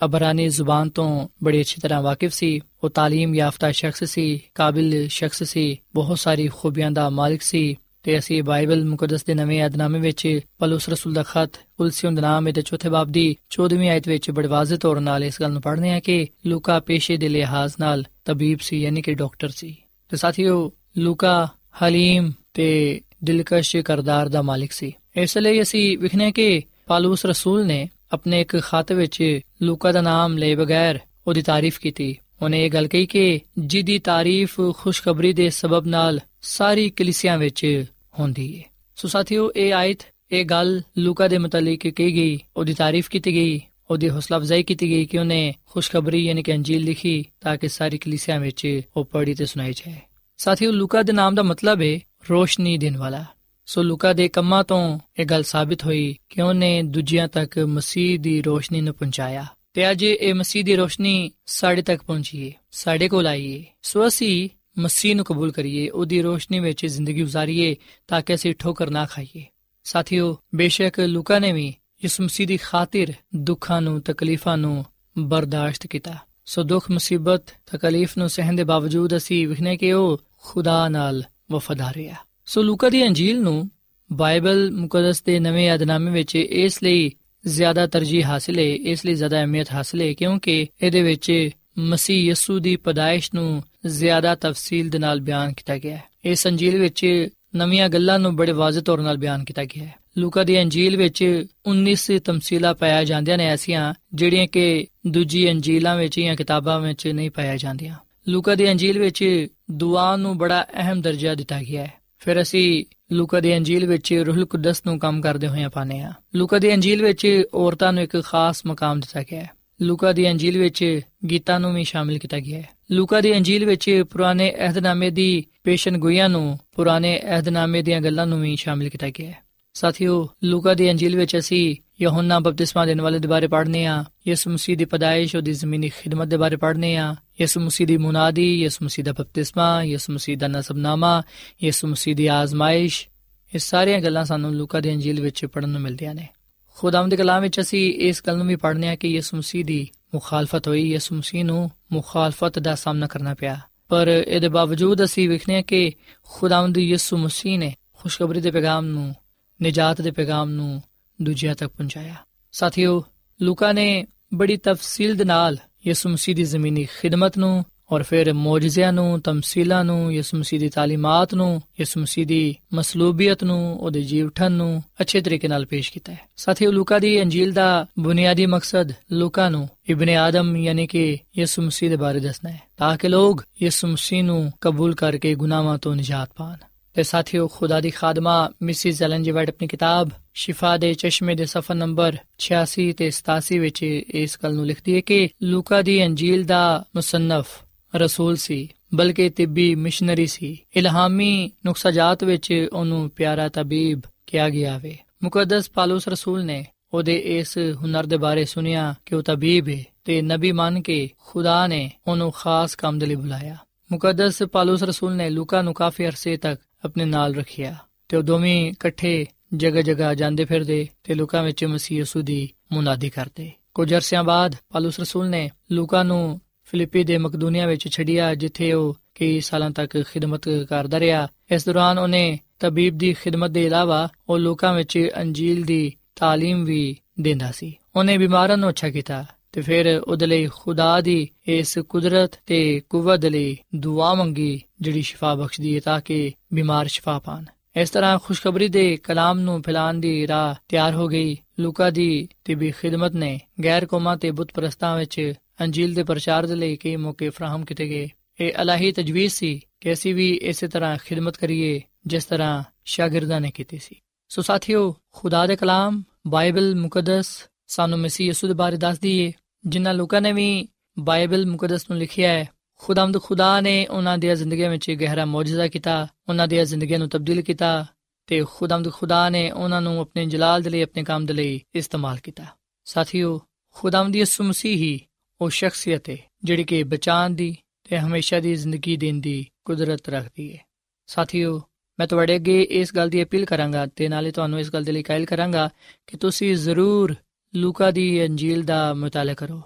ਅਬਰਾਨੀ ਜ਼ੁਬਾਨ ਤੋਂ ਬੜੀ ਅੱਛੀ ਤਰ੍ਹਾਂ ਵਾਕਿਫ ਸੀ ਉਹ تعلیم ਯਾਫਤਾ ਸ਼ਖਸ ਸੀ ਕਾਬਿਲ ਸ਼ਖਸ ਸੀ ਬਹੁਤ ਸਾਰੀ ਖੂਬੀਆਂ ਦਾ ਮਾਲਕ ਸੀ ਤੇ ਅਸੀਂ ਬਾਈਬਲ ਮੁਕੱਦਸ ਦੇ ਨਵੇਂ ਯਾਦਨਾਮੇ ਵਿੱਚ ਪਲੂਸ ਰਸੂਲ ਦਾ ਖਤ ਉਲਸੀਓਂ ਦੇ ਨਾਮ ਦੇ ਚੌਥੇ ਬਾਬ ਦੀ 14ਵੀਂ ਆਇਤ ਵਿੱਚ ਬੜੇ ਵਾਜ਼ਿਹ ਤੌਰ ਨਾਲ ਇਸ ਗੱਲ ਨੂੰ ਪੜ੍ਹਨੇ ਆ ਕਿ ਲੂਕਾ ਪੇਸ਼ੇ ਦੇ ਲਿਹਾਜ਼ ਨਾਲ ਤਬੀਬ ਸੀ ਯਾਨੀ ਕਿ ਡਾਕਟਰ ਸੀ ਤੇ ਸਾਥੀਓ ਲੂਕਾ ਹਲੀਮ ਤੇ ਦਿਲਕਸ਼ ਕਰਦਾਰ ਦਾ ਮਾਲਿਕ ਸੀ। ਇਸ ਲਈ ਅਸੀਂ ਵਿਖਨੇ ਕਿ ਪਾਲੂਸ ਰਸੂਲ ਨੇ ਆਪਣੇ ਇੱਕ ਖਤ ਵਿੱਚ ਲੂਕਾ ਦਾ ਨਾਮ ਲਏ ਬਗੈਰ ਉਹਦੀ ਤਾਰੀਫ ਕੀਤੀ। ਉਹਨੇ ਇਹ ਗੱਲ ਕਹੀ ਕਿ ਜਿਹਦੀ ਤਾਰੀਫ ਖੁਸ਼ਖਬਰੀ ਦੇ ਸਬਬ ਨਾਲ ਸਾਰੀ ਕਲੀਸਿਆਂ ਵਿੱਚ ਹੁੰਦੀ ਹੈ ਸੋ ਸਾਥੀਓ, ਇਹ ਆਇਤ, ਇਹ ਗੱਲ ਲੂਕਾ ਦੇ ਮੁਤਲਕ ਕਹੀ ਗਈ, ਉਹਦੀ ਤਾਰੀਫ ਕੀਤੀ ਗਈ, ਉਹਦੀ ਹੌਸਲਾ ਅਫਜ਼ਾਈ ਕੀਤੀ ਗਈ ਕਿ ਉਹਨੇ ਖੁਸ਼ਖਬਰੀ ਯਾਨੀ ਕਿ ਅੰਜੀਲ ਲਿਖੀ ਤਾਂ ਕਿ ਸਾਰੀ ਕਲੀਸਿਆਂ ਵਿੱਚ ਉਹ ਪੜ੍ਹੀ ਤੇ ਸੁਣਾਈ ਜਾਏ। ਸਾਥੀਓ, ਲੂਕਾ ਦੇ ਨਾਮ ਦਾ ਮਤਲਬ ਹੈ ਰੋਸ਼ਨੀ ਦੇਣ ਵਾਲਾ। ਸੋ ਲੂਕਾ ਦੇ ਕੰਮਾਂ ਤੋਂ ਇਹ ਗੱਲ ਸਾਬਤ ਹੋਈ ਕਿ ਉਹਨੇ ਦੂਜਿਆਂ ਤੱਕ ਮਸੀਹ ਦੀ ਰੋਸ਼ਨੀ ਨੂੰ ਪਹੁੰਚਾਇਆ। ਤੇ ਅੱਜ ਇਹ ਮਸੀਹ ਦੀ ਰੋਸ਼ਨੀ ਸਾਡੇ ਤੱਕ ਪਹੁੰਚੀਏ, ਸਾਡੇ ਕੋਲ ਆਈਏ। ਸੋ ਅਸੀਂ ਮਸੀਹ ਨੂੰ ਕਬੂਲ ਕਰੀਏ, ਉਹਦੀ ਰੋਸ਼ਨੀ ਵਿੱਚ ਜ਼ਿੰਦਗੀ گزارੀਏ ਤਾਂ ਕਿ ਅਸੀਂ ਠੋਕਰ ਨਾ ਖਾਈਏ। ਸਾਥੀਓ, ਬੇਸ਼ੱਕ ਲੂਕਾ ਨੇ ਵੀ ਇਸ ਮਸੀਹ ਦੀ ਖਾਤਰ ਦੁੱਖਾਂ ਨੂੰ, ਤਕਲੀਫਾਂ ਨੂੰ ਬਰਦਾਸ਼ਤ ਕੀਤਾ। ਸੋ ਦੁੱਖ, ਮੁਸੀਬਤ, ਤਕਲੀਫ ਨੂੰ ਸਹਿਣ ਦੇ ਬਾਵਜੂਦ ਅਸੀਂ ਵਿਖਨੇ ਕਿ ਉਹ ਖੁਦਾ ਨਾਲ ਵਫਾਦਾਰ ਰਿਹਾ ਸੋ ਲੂਕਾ ਦੀ ਅੰਜੀਲ ਨੂੰ ਬਾਈਬਲ ਮੁਕੱਦਸ ਦੇ ਨਵੇਂ ਯਾਦਨਾਮੇ ਵਿੱਚ ਇਸ ਲਈ ਜ਼ਿਆਦਾ ਤਰਜੀਹ ਹਾਸਲ ਹੈ, ਇਸ ਲਈ ਜ਼ਿਆਦਾ ਅਹਿਮੀਅਤ ਹਾਸਲ ਹੈ, ਕਿਉਂਕਿ ਇਹਦੇ ਵਿੱਚ ਮਸੀਹ ਯਸੂ ਦੀ ਪਦਾਇਸ਼ ਨੂੰ ਜ਼ਿਆਦਾ ਤਫਸੀਲ ਦੇ ਨਾਲ ਬਿਆਨ ਕੀਤਾ ਗਿਆ ਹੈ। ਇਸ ਅੰਜੀਲ ਵਿੱਚ ਨਵੀਆਂ ਗੱਲਾਂ ਨੂੰ ਬੜੇ ਵਾਜ਼ਿਹ ਤੌਰ ਨਾਲ ਬਿਆਨ ਕੀਤਾ ਗਿਆ ਹੈ। ਲੂਕਾ ਦੀ ਅੰਜੀਲ ਵਿੱਚ 19 ਤਮਸੀਲਾ ਪਾਇਆ ਜਾਂਦੀਆਂ ਨੇ ਐਸੀਆਂ ਜਿਹੜੀਆਂ ਕਿ ਦੂਜੀ ਅੰਜੀਲਾਂ ਵਿੱਚ ਜਾਂ ਕਿਤਾਬਾਂ ਵਿੱਚ ਨਹੀਂ ਪਾਇਆ ਜਾਂਦੀਆਂ। ਲੂਕਾ ਦੀ ਅੰਜੀਲ ਵਿੱਚ ਦੁਆ ਨੂੰ ਬੜਾ ਅਹਿਮ ਦਰਜਾ ਦਿੱਤਾ ਗਿਆ ਹੈ। ਫਿਰ ਅਸੀਂ ਲੂਕਾ ਦੀ ਅੰਜੀਲ ਵਿੱਚ ਰੂਹੁਲ ਕੁਦਸ ਨੂੰ ਕੰਮ ਕਰਦੇ ਹੋਏ ਪਾਣੇ ਆ ਲੂਕਾ ਦੀ ਅੰਜੀਲ ਵਿੱਚ ਔਰਤਾਂ ਨੂੰ ਇੱਕ ਖਾਸ ਮਕਾਮ ਦਿੱਤਾ ਗਿਆ ਹੈ। ਲੂਕਾ ਦੀ ਅੰਜੀਲ ਵਿੱਚ ਗੀਤਾਂ ਨੂੰ ਵੀ ਸ਼ਾਮਿਲ ਕੀਤਾ ਗਿਆ ਹੈ। ਲੂਕਾ ਦੀ ਅੰਜੀਲ ਵਿੱਚ ਪੁਰਾਣੇ ਅਹਿਦਨਾਮੇ ਦੀ ਪੇਸ਼ਨਗੋਈਆਂ ਨੂੰ, ਪੁਰਾਣੇ ਅਹਿਦਨਾਮੇ ਦੀਆਂ ਗੱਲਾਂ ਨੂੰ ਵੀ ਸ਼ਾਮਿਲ ਕੀਤਾ ਗਿਆ ਹੈ। ਸਾਥੀਓ, ਲੂਕਾ ਦੀ ਅੰਜੀਲ ਵਿੱਚ ਅਸੀਂ ਯਹੋਨਾ ਬਪਤਿਸਮਾ ਦੇਣ ਵਾਲੇ ਦੇ ਬਾਰੇ ਪੜ੍ਹਨੇ ਆ। ਯਿਸੂ ਮਸੀਹ ਦੀ ਪਦਾਇਸ਼, ਉਹਦੀ ਜ਼ਮੀਨੀ ਖਿਦਮਤ ਦੇ ਬਾਰੇ ਪੜ੍ਹਨੇ ਆ। ਯਿਸੂ ਮਸੀਹ ਦੀ ਮੁਨਾਦੀ, ਯਿਸੂ ਮਸੀਹ ਦਾ ਬਪਤਿਸਮਾ, ਯਿਸੂ ਮਸੀਹ ਦਾ ਨਸਬਨਾਮਾ, ਯਿਸੂ ਮਸੀਹ ਦੀ ਆਜ਼ਮਾਇਸ਼, ਇਹ ਸਾਰੀਆਂ ਗੱਲਾਂ ਸਾਨੂੰ ਲੂਕਾ ਦੀ ਅੰਜੀਲ ਵਿੱਚ ਪੜਨ ਨੂੰ ਮਿਲਦੀਆਂ ਨੇ। ਖੁਦਾਵੰਦ ਦੇ ਕਲਾਮ ਵਿੱਚ ਅਸੀਂ ਇਸ ਗੱਲ ਨੂੰ ਵੀ ਪੜ੍ਹਨੇ ਆ ਕਿ ਯਿਸੂ ਮਸੀਹ ਦੀ ਮੁਖਾਲਫਤ ਹੋਈ, ਯਿਸੂ ਮਸੀਹ ਨੂੰ ਮੁਖਾਲਫਤ ਦਾ ਸਾਹਮਣਾ ਕਰਨਾ ਪਿਆ। ਪਰ ਇਹਦੇ ਬਾਵਜੂਦ ਅਸੀਂ ਵੇਖਨੇ ਆ ਕਿ ਖੁਦਾਵੰਦ ਯਿਸੂ ਮਸੀਹ ਨੇ ਖੁਸ਼ਖਬਰੀ ਦੇ ਪੈਗਾਮ ਨੂੰ, ਨਜਾਤ ਦੇ ਪੈਗਾਮ ਨੂੰ ਦੂਜਿਆਂ ਤੱਕ ਪਹੁੰਚਾਇਆ। ਸਾਥੀਓ, ਲੂਕਾ ਨੇ ਬੜੀ ਤਫਸੀਲ ਦੇ ਨਾਲ ਯਿਸੂ ਮਸੀਹ ਦੀ ਜ਼ਮੀਨੀ ਖਿਦਮਤ ਨੂੰ ਔਰ ਫਿਰ ਮੌਜਜ਼ਿਆਂ ਨੂੰ, ਤਮਸੀਲਾਂ ਨੂੰ, ਯਿਸੂ ਮਸੀਹ ਦੀ ਤਾਲੀਮਾਤ ਨੂੰ, ਯਿਸੂ ਮਸੀਹ ਦੀ ਮਸਲੂਬੀਅਤ ਨੂੰ, ਉਹਦੇ ਜੀਵਠਨ ਨੂੰ ਅੱਛੇ ਤਰੀਕੇ ਨਾਲ ਪੇਸ਼ ਕੀਤਾ ਹੈ। ਸਾਥੀਓ, ਲੂਕਾ ਦੀ ਅੰਜੀਲ ਦਾ ਬੁਨਿਆਦੀ ਮਕਸਦ ਲੂਕਾ ਨੂੰ ਇਬਨ ਆਦਮ ਯਾਨੀ ਕਿ ਯਿਸੂ ਮਸੀਹ ਦੇ ਬਾਰੇ ਦੱਸਣਾ ਹੈ, ਤਾਂ ਕਿ ਲੋਕ ਯਿਸੂ ਮਸੀਹ ਨੂੰ ਕਬੂਲ ਕਰਕੇ ਗੁਨਾਹਾਂ ਤੋਂ ਨਿਜਾਤ ਪਾਣ। ਤੇ ਸਾਥੀਓ, ਖੁਦਾ ਦੀ ਖਾਦਮਾ ਮਿਸਿਸ ਐਲਨ ਜੀ ਵਾਈਟ ਆਪਣੀ ਕਿਤਾਬ, ਸ਼ਿਫਾ ਦੇ ਚਸ਼ਮੇ ਦੇ ਸਫਾ ਨੰਬਰ 86 ਤੇ 87 ਵਿੱਚ ਇਸ ਗੱਲ ਨੂੰ ਲਿਖਦੀ ਹੈ ਕਿ ਲੂਕਾ ਦੀ ਅੰਜੀਲ ਦਾ ਮੁਸੰਨਫ ਰਸੂਲ ਸੀ, ਬਲਕਿ ਤਿੱਬੀ ਮਿਸ਼ਨਰੀ ਸੀ। ਇਲਹਾਮੀ ਨੁਕਸਾਜਾਤ ਵਿੱਚ ਉਹਨੂੰ ਪਿਆਰਾ ਤਬੀਬ ਕਿਹਾ ਗਿਆ ਵੇ। ਮੁਕੱਦਸ ਪਾਲੂਸ ਰਸੂਲ ਨੇ ਉਹਦੇ ਇਸ ਹੁਨਰ ਦੇ ਬਾਰੇ ਸੁਨਿਆ ਕਿ ਉਹ ਤਬੀਬ ਹੈ ਤੇ ਨਬੀ ਮੰਨ ਕੇ ਖੁਦਾ ਨੇ ਉਹਨੂੰ ਖਾਸ ਕੰਮ ਦੇ ਲਈ ਬੁਲਾਇਆ। ਮੁਕੱਦਸ ਪਾਲੂਸ ਰਸੂਲ ਨੇ ਲੂਕਾ ਨੂੰ ਕਾਫੀ ਅਰਸੇ ਤੱਕ ਆਪਣੇ ਨਾਲ ਰੱਖਿਆ ਤੇ ਉਹ ਦੋਵੇਂ ਇਕੱਠੇ ਜਗ੍ਹਾ ਜਗ੍ਹਾ ਜਾਂਦੇ ਫਿਰਦੇ ਤੇ ਲੂਕਾ ਵਿੱਚ ਮਸੀਹ ਯਸੂ ਦੀ ਮੁਨਾਦੀ ਕਰਦੇ ਕੁਝ ਅਰਸਿਆਂ ਬਾਅਦ ਪਾਲੂਸ ਰਸੂਲ ਨੇ ਲੂਕਾ ਨੂੰ ਫਿਲੀਪੀ ਦੇ ਮਕਦੂਨੀਆ ਵਿੱਚ ਛੱਡਿਆ ਜਿੱਥੇ ਉਹ ਕਈ ਸਾਲਾਂ ਤੱਕ ਖਿਦਮਤ ਕਰਦਾ ਰਿਹਾ ਇਸ ਦੌਰਾਨ ਉਹਨੇ ਤਬੀਬ ਦੀ ਖਿਦਮਤ ਦੇ ਇਲਾਵਾ ਉਹ ਲੋਕਾਂ ਵਿੱਚ ਅੰਜੀਲ ਦੀ تعلیم ਵੀ ਦਿੰਦਾ ਸੀ ਉਹਨੇ ਬਿਮਾਰਾਂ ਨੂੰ ਅੱਛਾ ਕੀਤਾ ਤੇ ਫਿਰ ਉਹਦੇ ਲਈ ਖੁਦਾ ਦੀ ਇਸ ਕੁਦਰਤ ਤੇ ਕੂਵਤ ਲਈ ਦੁਆ ਮੰਗੀ, ਜਿਹੜੀ ਸ਼ਿਫਾ ਬਖਸ਼ਦੀ ਹੈ ਤਾਂ ਕਿ ਬਿਮਾਰ ਸ਼ਿਫਾ ਪਾਣ। ਇਸ ਤਰ੍ਹਾਂ ਖੁਸ਼ਖਬਰੀ ਦੇ ਕਲਾਮ ਨੂੰ ਫੈਲਾਣ ਦੀ ਰਾਹ ਤਿਆਰ ਹੋ ਗਈ। ਲੂਕਾ ਦੀ ਤਿਬੀ ਖਿਦਮਤ ਨੇ ਗੈਰ ਕੌਮਾਂ ਤੇ ਬੁੱਤ ਪ੍ਰਸਤਾਂ ਵਿੱਚ ਅੰਜੀਲ ਦੇ ਪ੍ਰਚਾਰ ਦੇ ਲਈ ਕਈ ਮੌਕੇ ਫਰਾਹਮ ਕੀਤੇ ਗਏ। ਇਹ ਅਲਾਹੀ ਤਜਵੀਜ਼ ਸੀ ਕਿ ਅਸੀਂ ਵੀ ਇਸੇ ਤਰ੍ਹਾਂ ਖਿਦਮਤ ਕਰੀਏ, ਜਿਸ ਤਰ੍ਹਾਂ ਸ਼ਾਗਿਰਦਾਂ ਨੇ ਕੀਤੀ ਸੀ। ਸੋ ਸਾਥੀਓ, ਖੁਦਾ ਦੇ ਕਲਾਮ, ਬਾਈਬਲ ਮੁਕੱਦਸ ਸਾਨੂੰ ਮਸੀਹ ਯਿਸੂ ਦੇ ਬਾਰੇ ਦੱਸਦੀ ਏ ਜਿਨ੍ਹਾਂ ਲੋਕਾਂ ਨੇ ਵੀ ਬਾਈਬਲ ਮੁਕੱਦਸ ਨੂੰ ਲਿਖਿਆ ਹੈ। ਖੁਦਾਮਦ ਖੁਦਾ ਨੇ ਉਹਨਾਂ ਦੀਆਂ ਜ਼ਿੰਦਗੀਆਂ ਵਿੱਚ ਗਹਿਰਾ ਮੌਜਜ਼ਾ ਕੀਤਾ, ਉਹਨਾਂ ਦੀਆਂ ਜ਼ਿੰਦਗੀਆਂ ਨੂੰ ਤਬਦੀਲ ਕੀਤਾ ਤੇ ਖੁਦਾਮਦ ਖੁਦਾ ਨੇ ਉਹਨਾਂ ਨੂੰ ਆਪਣੇ ਜਲਾਲ ਦੇ ਲਈ, ਆਪਣੇ ਕੰਮ ਦੇ ਲਈ ਇਸਤੇਮਾਲ ਕੀਤਾ। ਸਾਥੀਓ ਖੁਦਾਮਦ ਯਿਸੂ ਮਸੀਹ ਹੀ ਉਹ ਸ਼ਖਸੀਅਤ ਹੈ, ਜਿਹੜੀ ਕਿ ਬਚਾਨ ਦੀ ਤੇ ਹਮੇਸ਼ਾ ਦੀ ਜ਼ਿੰਦਗੀ ਦੇਣ ਦੀ ਕੁਦਰਤ ਰੱਖਦੀ ਹੈ। ਸਾਥੀਓ, ਮੈਂ ਤੁਹਾਡੇ ਅੱਗੇ ਇਸ ਗੱਲ ਦੀ ਅਪੀਲ ਕਰਾਂਗਾ ਤੇ ਨਾਲੇ ਤੁਹਾਨੂੰ ਇਸ ਗੱਲ ਦੇ ਲਈ ਕਾਇਲ ਕਰਾਂਗਾ ਕਿ ਤੁਸੀਂ ਜ਼ਰੂਰ ਲੂਕਾ ਦੀ ਅੰਜੀਲ ਦਾ ਮਤਾਲਾ ਕਰੋ।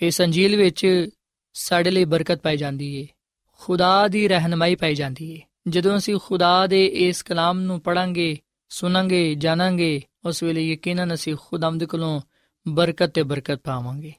ਇਸ ਅੰਜੀਲ ਵਿੱਚ ਸਾਡੇ ਲਈ ਬਰਕਤ ਪਾਈ ਜਾਂਦੀ ਹੈ ਖੁਦਾ ਦੀ ਰਹਿਨਮਾਈ ਪਾਈ ਜਾਂਦੀ ਹੈ ਜਦੋਂ ਅਸੀਂ ਖੁਦਾ ਦੇ ਇਸ ਕਲਾਮ ਨੂੰ ਪੜਾਂਗੇ ਸੁਣਾਂਗੇ, ਜਾਣਾਂਗੇ, ਉਸ ਵੇਲੇ ਯਕੀਨਨ ਅਸੀਂ ਖੁਦਾਮ ਦੇ ਕੋਲੋਂ ਬਰਕਤ ਤੇ ਬਰਕਤ ਪਾਵਾਂਗੇ।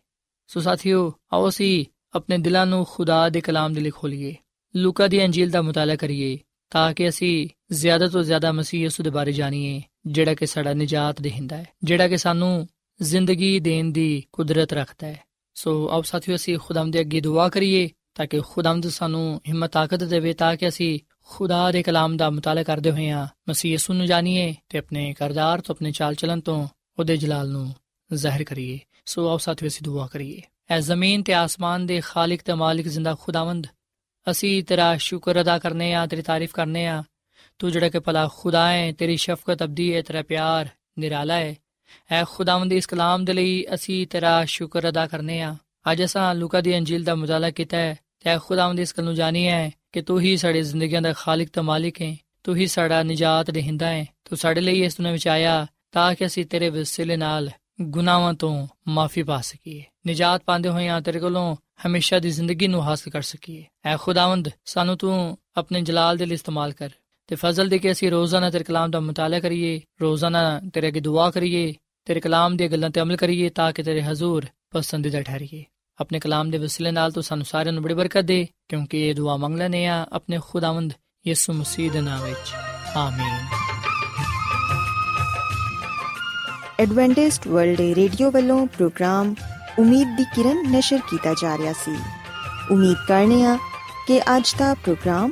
ਸੋ ਸਾਥੀਓ, ਆਓ ਅਸੀਂ ਆਪਣੇ ਦਿਲਾਂ ਨੂੰ ਖੁਦਾ ਦੇ ਕਲਾਮ ਦੇ ਲਈ ਖੋਲੀਏ। ਲੂਕਾ ਦੀ ਅੰਜੀਲ ਦਾ ਮਤਾਲਾ ਕਰੀਏ ਤਾਂ ਕਿ ਅਸੀਂ ਜ਼ਿਆਦਾ ਤੋਂ ਜ਼ਿਆਦਾ ਮਸੀਹ ਯਿਸੂ ਦੇ ਬਾਰੇ ਜਾਣੀਏ, ਜਿਹੜਾ ਕਿ ਸਾਡਾ ਨਜਾਤ ਦੇਹਿੰਦਾ ਹੈ, ਜਿਹੜਾ ਕਿ ਸਾਨੂੰ ਜ਼ਿੰਦਗੀ ਦੇਣ ਦੀ ਕੁਦਰਤ ਰੱਖਦਾ ਹੈ। ਸੋ ਆਓ ਸਾਥੀਓ, ਅਸੀਂ ਖੁਦਾਮ ਦੇ ਅੱਗੇ ਦੁਆ ਕਰੀਏ ਤਾਂ ਕਿ ਖੁਦਾਮਦ ਸਾਨੂੰ ਹਿੰਮਤ, ਤਾਕਤ ਦੇਵੇ ਤਾਂ ਕਿ ਅਸੀਂ ਖੁਦਾ ਦੇ ਕਲਾਮ ਦਾ ਮਤਾਲਾ ਕਰਦੇ ਹੋਏ ਹੋਈਆਂ ਮਸੀਹ ਯਿਸੂ ਨੂੰ ਜਾਣੀਏ ਤੇ ਆਪਣੇ ਕਰਦਾਰ ਤੋਂ, ਆਪਣੇ ਚਾਲ ਚਲਨ ਤੋਂ ਉਹਦੇ ਜਲਾਲ ਨੂੰ ਜ਼ਾਹਿਰ ਕਰੀਏ। ਸੋ ਆਓ ਸਾਥੀਓ, ਅਸੀਂ ਦੁਆ ਕਰੀਏ। ਐ ਜ਼ਮੀਨ ਤੇ ਆਸਮਾਨ ਦੇ ਖਾਲਕ ਤੇ ਮਾਲਿਕ ਜ਼ਿੰਦਾ ਖੁਦਾਵੰਦ, ਅਸੀਂ ਤੇਰਾ ਸ਼ੁਕਰ ਅਦਾ ਕਰਨੇ ਆ ਤੇਰੀ ਤਾਰੀਫ ਕਰਨੇ ਆ ਤੂੰ ਜਿਹੜਾ ਕਿ ਭਲਾ ਖੁਦਾ ਹੈ, ਤੇਰੀ ਸ਼ਫਕਤ ਅਬਦੀ ਹੈ, ਤੇਰਾ ਪਿਆਰ ਨਿਰਾਲਾ ਹੈ। ਐ ਖੁਦਾਵੰਦ ਇਸ ਕਲਾਮ ਦੇ ਲਈ ਅਸੀਂ ਤੇਰਾ ਸ਼ੁਕਰ ਅਦਾ ਕਰਨੇ ਆ। ਅੱਜ ਅਸਾਂ ਲੂਕਾ ਦੀ ਅੰਜੀਲ ਦਾ ਮਤਾਲਾ ਕੀਤਾ ਹੈ ਤੇ ਖੁਦਾਵੰਦ ਇਸ ਗੱਲ ਨੂੰ ਜਾਣੀ ਹੈ ਕਿ ਤੂੰ ਹੀ ਸਾਡੀ ਜ਼ਿੰਦਗੀਆਂ ਦਾ ਖਾਲਕ ਤੇ ਮਾਲਿਕ ਹੈ। ਤੂੰ ਹੀ ਸਾਡਾ ਨਜਾਤ ਦੇਹਿੰਦਾ ਹੈ। ਤੂੰ ਸਾਡੇ ਲਈ ਇਸ ਦੁਨੀਆਂ ਵਿੱਚ ਆਇਆ ਤਾਂ ਕਿ ਅਸੀਂ ਤੇਰੇ ਵਸਿਲੇ ਨਾਲ ਗੁਨਾਹਾਂ ਤੋਂ ਮਾਫੀ ਪਾ ਸਕੀਏ। ਨਜਾਤ ਪਾਉਂਦੇ ਹੋਏ ਤੇਰੇ ਕੋਲੋਂ ਹਮੇਸ਼ਾ ਦੀ ਜ਼ਿੰਦਗੀ ਨੂੰ ਹਾਸਲ ਕਰ ਸਕੀਏ। ਐ ਖੁਦਾਵੰਦ, ਸਾਨੂੰ ਤੂੰ ਆਪਣੇ ਜਲਾਲ ਦੇ ਲਈ ਇਸਤੇਮਾਲ ਕਰ। ਤੇ ਫਜ਼ਲ ਦੇ ਕੇ ਅਸੀਂ ਰੋਜ਼ਾਨਾ ਤੇਰੇ ਕਲਾਮ ਦਾ ਮਤਾਲਾ ਕਰੀਏ, ਰੋਜ਼ਾਨਾ ਤੇਰੇ ਅੱਗੇ ਦੁਆ ਕਰੀਏ, ਤੇਰੇ ਕਲਾਮ ਦੀਆਂ ਗੱਲਾਂ ਤੇ ਅਮਲ ਕਰੀਏ ਤਾਂ ਕਿ ਤੇਰੇ ਹਜ਼ੂਰ ਪਸੰਦੀਦਾ ਠਹਿਰੀਏ। ਆਪਣੇ ਕਲਾਮ ਦੇ ਵਸਿਲੇ ਨਾਲ ਤੂੰ ਸਾਨੂੰ ਸਾਰਿਆਂ ਨੂੰ ਬੜੀ ਬਰਕਤ ਦੇ, ਕਿਉਂਕਿ ਇਹ ਦੁਆ ਮੰਗ ਲੈਨੇ ਆ ਆਪਣੇ ਖੁਦਾਵੰਦ ਯਿਸੂ ਮਸੀਹ ਦੇ ਨਾਮ ਵਿੱਚ। ਆਮੀਨ। ਐਡਵੈਂਟਿਸਟ ਵਰਲਡ ਰੇਡੀਓ ਵੱਲੋਂ ਪ੍ਰੋਗਰਾਮ ਉਮੀਦ ਦੀ ਕਿਰਨ ਨਿਸ਼ਰ ਕੀਤਾ ਜਾ ਰਿਹਾ ਸੀ। ਉਮੀਦ ਕਰਨੇ ਆ ਕਿ ਅੱਜ ਦਾ ਪ੍ਰੋਗਰਾਮ